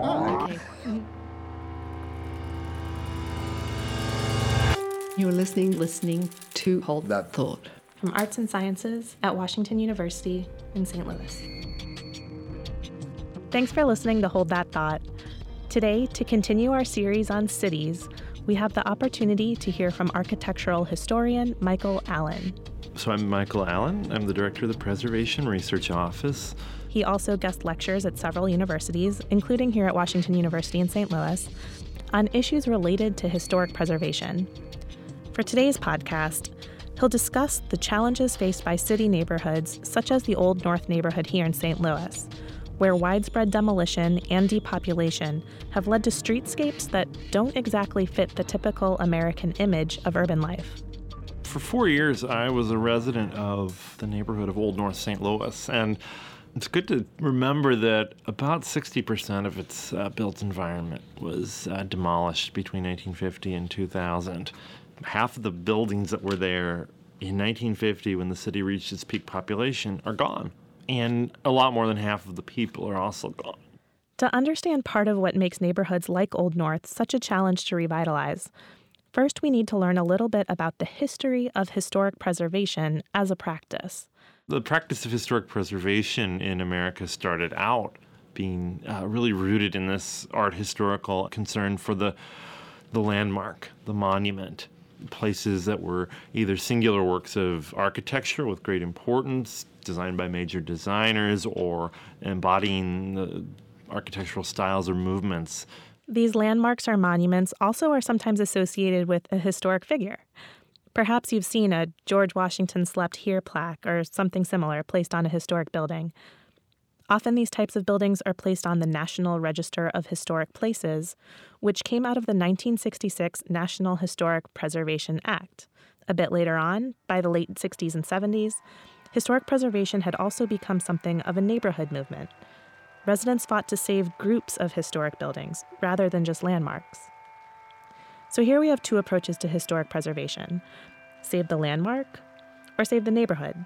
Oh, okay. You're listening, listening to Hold That Thought from Arts and Sciences at Washington University in St. Louis. Thanks for listening to Hold That Thought. Today, to continue our series on cities, we have the opportunity to hear from architectural historian Michael Allen. So, I'm Michael Allen. I'm the director of the Preservation Research Office. He also guest lectures at several universities, including here at Washington University in St. Louis, on issues related to historic preservation. For today's podcast, he'll discuss the challenges faced by city neighborhoods, such as the Old North neighborhood here in St. Louis, where widespread demolition and depopulation have led to streetscapes that don't exactly fit the typical American image of urban life. For four years, I was a resident of the neighborhood of Old North St. Louis, and it's good to remember that about 60% of its uh, built environment was uh, demolished between 1950 and 2000 half of the buildings that were there in 1950 when the city reached its peak population are gone. And a lot more than half of the people are also gone. To understand part of what makes neighborhoods like Old North such a challenge to revitalize, first we need to learn a little bit about the history of historic preservation as a practice. The practice of historic preservation in America started out being uh, really rooted in this art historical concern for the the landmark, the monument, places that were either singular works of architecture with great importance, designed by major designers, or embodying the architectural styles or movements. These landmarks or monuments also are sometimes associated with a historic figure. Perhaps you've seen a George Washington slept here plaque or something similar placed on a historic building. Often, these types of buildings are placed on the National Register of Historic Places, which came out of the 1966 National Historic Preservation Act. A bit later on, by the late 60s and 70s, historic preservation had also become something of a neighborhood movement. Residents fought to save groups of historic buildings rather than just landmarks. So here we have two approaches to historic preservation save the landmark or save the neighborhood.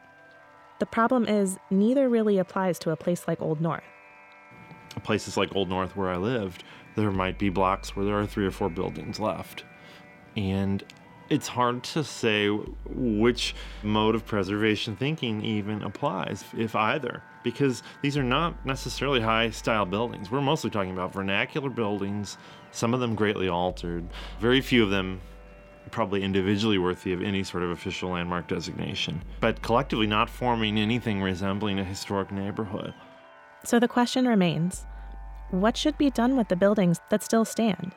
The problem is, neither really applies to a place like Old North. Places like Old North, where I lived, there might be blocks where there are three or four buildings left. And it's hard to say which mode of preservation thinking even applies, if either, because these are not necessarily high style buildings. We're mostly talking about vernacular buildings, some of them greatly altered, very few of them probably individually worthy of any sort of official landmark designation, but collectively not forming anything resembling a historic neighborhood. So the question remains what should be done with the buildings that still stand?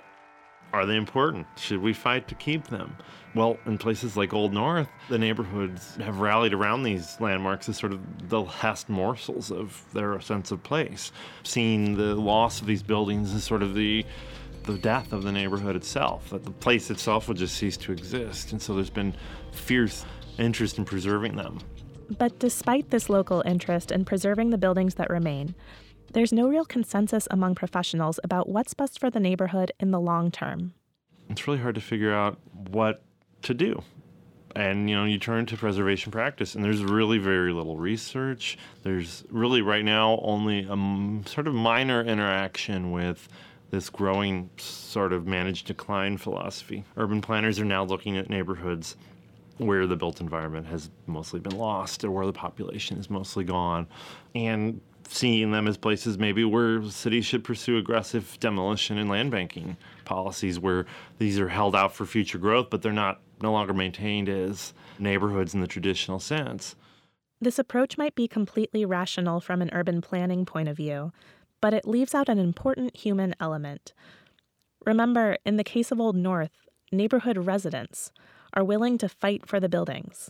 Are they important? Should we fight to keep them? Well, in places like Old North, the neighborhoods have rallied around these landmarks as sort of the last morsels of their sense of place. Seeing the loss of these buildings as sort of the the death of the neighborhood itself, that the place itself would just cease to exist. And so there's been fierce interest in preserving them. But despite this local interest in preserving the buildings that remain, there's no real consensus among professionals about what's best for the neighborhood in the long term. It's really hard to figure out what to do. And you know, you turn to preservation practice, and there's really very little research. There's really right now only a sort of minor interaction with this growing sort of managed decline philosophy. Urban planners are now looking at neighborhoods where the built environment has mostly been lost or where the population is mostly gone and seeing them as places maybe where cities should pursue aggressive demolition and land banking policies where these are held out for future growth but they're not no longer maintained as neighborhoods in the traditional sense. This approach might be completely rational from an urban planning point of view, but it leaves out an important human element. Remember, in the case of Old North, neighborhood residents are willing to fight for the buildings,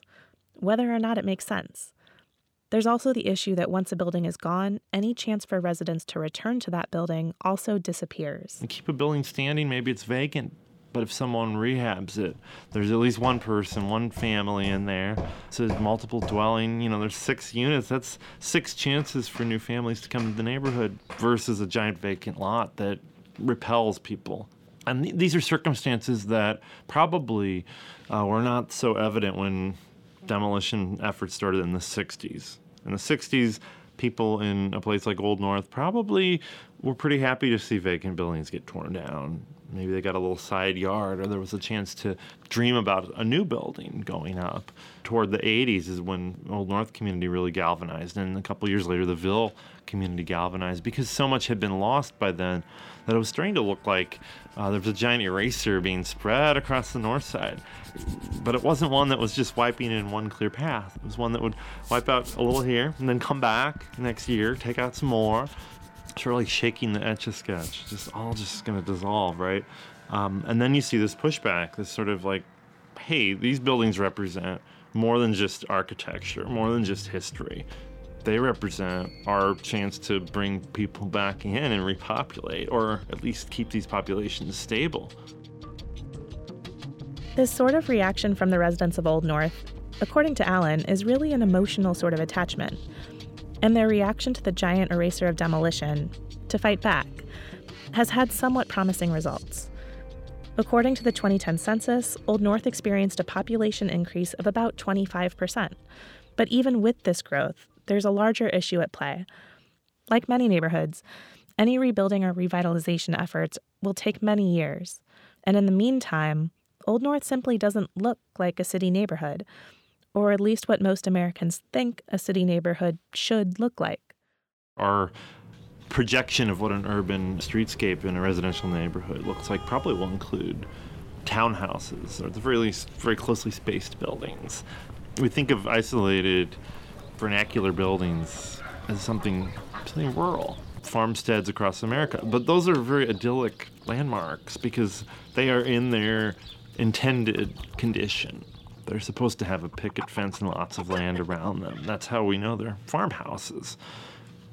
whether or not it makes sense. There's also the issue that once a building is gone, any chance for residents to return to that building also disappears. And keep a building standing, maybe it's vacant, but if someone rehabs it, there's at least one person, one family in there. So there's multiple dwelling, you know, there's six units. That's six chances for new families to come to the neighborhood versus a giant vacant lot that repels people. And th- these are circumstances that probably uh, were not so evident when demolition efforts started in the 60s. In the 60s, people in a place like Old North probably we're pretty happy to see vacant buildings get torn down. Maybe they got a little side yard, or there was a chance to dream about a new building going up. Toward the 80s is when Old North community really galvanized, and a couple years later, the Ville community galvanized because so much had been lost by then that it was starting to look like uh, there was a giant eraser being spread across the north side. But it wasn't one that was just wiping in one clear path. It was one that would wipe out a little here and then come back next year, take out some more. Of like shaking the etch a sketch, just all just gonna dissolve, right? Um, and then you see this pushback, this sort of like, hey, these buildings represent more than just architecture, more than just history they represent our chance to bring people back in and repopulate, or at least keep these populations stable. This sort of reaction from the residents of Old North, according to Allen, is really an emotional sort of attachment. And their reaction to the giant eraser of demolition, to fight back, has had somewhat promising results. According to the 2010 census, Old North experienced a population increase of about 25%. But even with this growth, there's a larger issue at play. Like many neighborhoods, any rebuilding or revitalization efforts will take many years. And in the meantime, Old North simply doesn't look like a city neighborhood, or at least what most Americans think a city neighborhood should look like. Our projection of what an urban streetscape in a residential neighborhood looks like probably will include townhouses or the very least very closely spaced buildings. We think of isolated vernacular buildings as something something rural farmsteads across America. But those are very idyllic landmarks because they are in their intended condition. They're supposed to have a picket fence and lots of land around them. That's how we know they're farmhouses.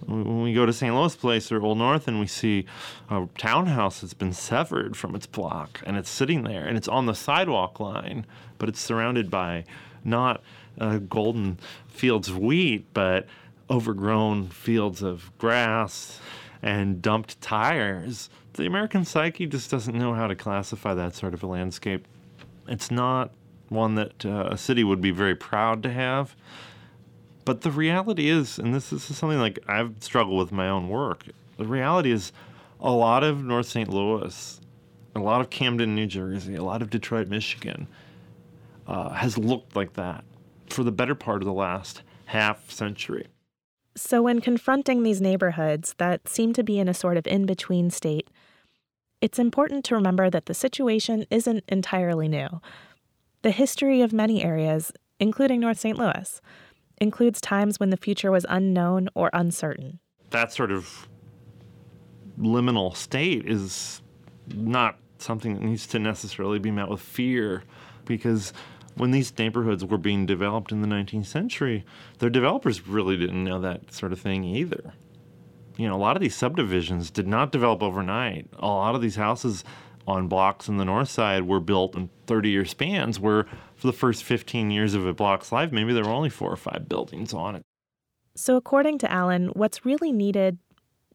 When we go to St. Louis Place or Old North and we see a townhouse that's been severed from its block and it's sitting there and it's on the sidewalk line, but it's surrounded by not uh, golden fields of wheat, but overgrown fields of grass and dumped tires. The American psyche just doesn't know how to classify that sort of a landscape. It's not one that uh, a city would be very proud to have. But the reality is, and this, this is something like I've struggled with my own work, the reality is a lot of North St. Louis, a lot of Camden, New Jersey, a lot of Detroit, Michigan uh, has looked like that for the better part of the last half century. So, when confronting these neighborhoods that seem to be in a sort of in between state, it's important to remember that the situation isn't entirely new. The history of many areas, including North St. Louis, includes times when the future was unknown or uncertain. That sort of liminal state is not something that needs to necessarily be met with fear because when these neighborhoods were being developed in the 19th century, their developers really didn't know that sort of thing either. You know, a lot of these subdivisions did not develop overnight. A lot of these houses on blocks in the north side were built in 30 year spans, where for the first 15 years of a block's life, maybe there were only four or five buildings on it. So, according to Allen, what's really needed,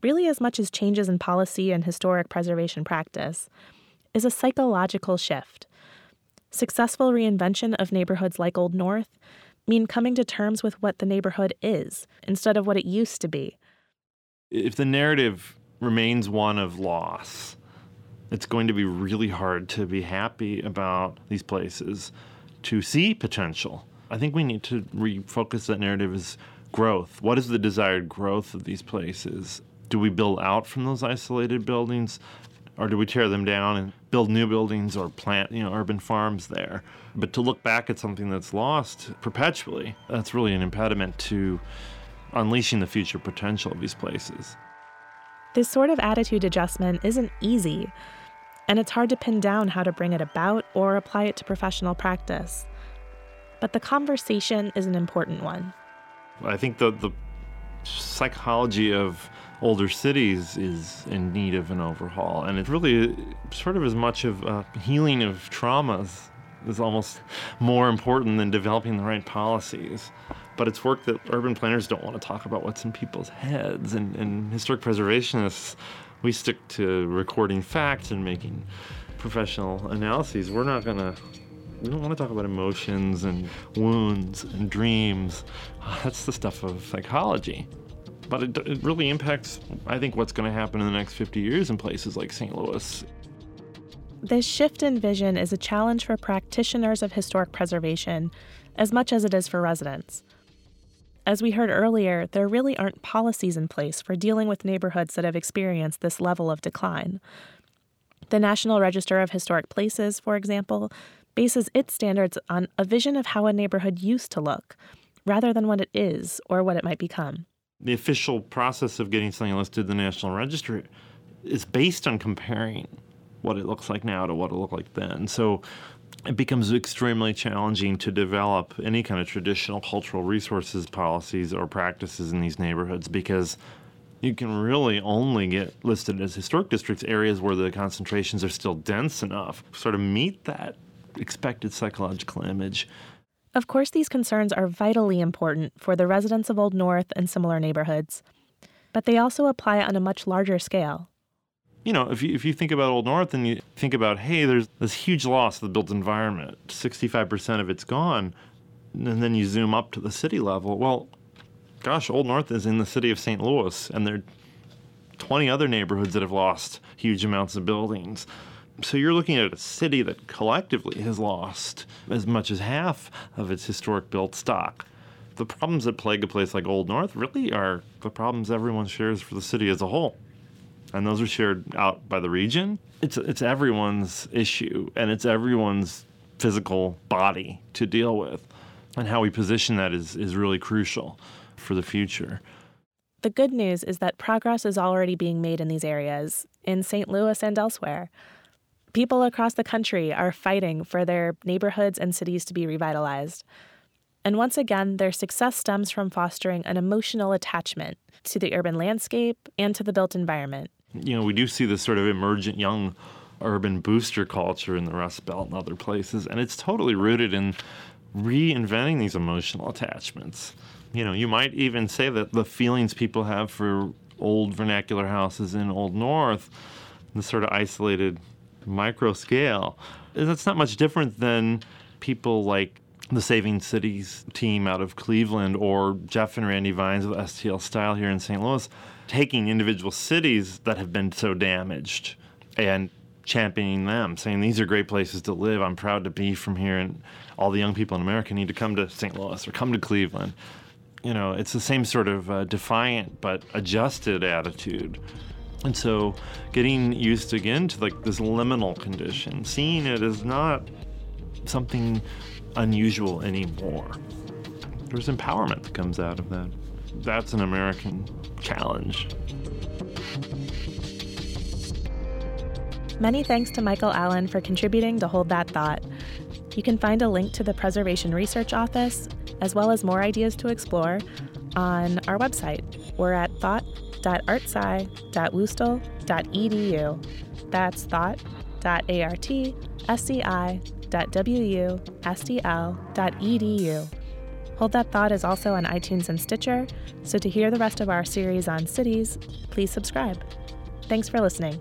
really as much as changes in policy and historic preservation practice, is a psychological shift Successful reinvention of neighborhoods like Old North mean coming to terms with what the neighborhood is instead of what it used to be. If the narrative remains one of loss, it's going to be really hard to be happy about these places, to see potential. I think we need to refocus that narrative as growth. What is the desired growth of these places? Do we build out from those isolated buildings? or do we tear them down and build new buildings or plant you know urban farms there but to look back at something that's lost perpetually that's really an impediment to unleashing the future potential of these places this sort of attitude adjustment isn't easy and it's hard to pin down how to bring it about or apply it to professional practice but the conversation is an important one i think the, the psychology of older cities is in need of an overhaul. And it's really sort of as much of a healing of traumas is almost more important than developing the right policies. But it's work that urban planners don't want to talk about what's in people's heads. And, and historic preservationists, we stick to recording facts and making professional analyses. We're not to we don't want to talk about emotions and wounds and dreams. That's the stuff of psychology. but it, it really impacts, I think, what's going to happen in the next 50 years in places like St. Louis. This shift in vision is a challenge for practitioners of historic preservation as much as it is for residents. As we heard earlier, there really aren't policies in place for dealing with neighborhoods that have experienced this level of decline. The National Register of Historic Places, for example, bases its standards on a vision of how a neighborhood used to look, rather than what it is or what it might become. The official process of getting something listed in the National Register is based on comparing what it looks like now to what it looked like then. So it becomes extremely challenging to develop any kind of traditional cultural resources policies or practices in these neighborhoods because you can really only get listed as historic districts areas where the concentrations are still dense enough sort of meet that expected psychological image. Of course these concerns are vitally important for the residents of old north and similar neighborhoods but they also apply on a much larger scale you know, if you, if you think about Old North and you think about, hey, there's this huge loss of the built environment, 65% of it's gone, and then you zoom up to the city level, well, gosh, Old North is in the city of St. Louis, and there are 20 other neighborhoods that have lost huge amounts of buildings. So you're looking at a city that collectively has lost as much as half of its historic built stock. The problems that plague a place like Old North really are the problems everyone shares for the city as a whole and those are shared out by the region. It's it's everyone's issue, and it's everyone's physical body to deal with, and how we position that is is really crucial for the future. The good news is that progress is already being made in these areas, in St. Louis and elsewhere. People across the country are fighting for their neighborhoods and cities to be revitalized. And once again, their success stems from fostering an emotional attachment to the urban landscape and to the built environment you know, we do see this sort of emergent young urban booster culture in the Rust Belt and other places, and it's totally rooted in reinventing these emotional attachments. You know, you might even say that the feelings people have for old vernacular houses in Old North, the sort of isolated micro scale, that's not much different than people like the Saving Cities team out of Cleveland or Jeff and Randy Vines with STL Style here in St. Louis taking individual cities that have been so damaged and championing them, saying these are great places to live. I'm proud to be from here, and all the young people in America need to come to St. Louis or come to Cleveland. You know, it's the same sort of uh, defiant but adjusted attitude. And so, getting used again to like this liminal condition, seeing it as not something unusual anymore. There's empowerment that comes out of that. That's an American challenge. Many thanks to Michael Allen for contributing to Hold That Thought. You can find a link to the Preservation Research Office, as well as more ideas to explore, on our website. We're at thought.artsci.wustl.edu. That's thought.artsci.wustl.edu. Hold That Thought is also on iTunes and Stitcher, so to hear the rest of our series on cities, please subscribe. Thanks for listening.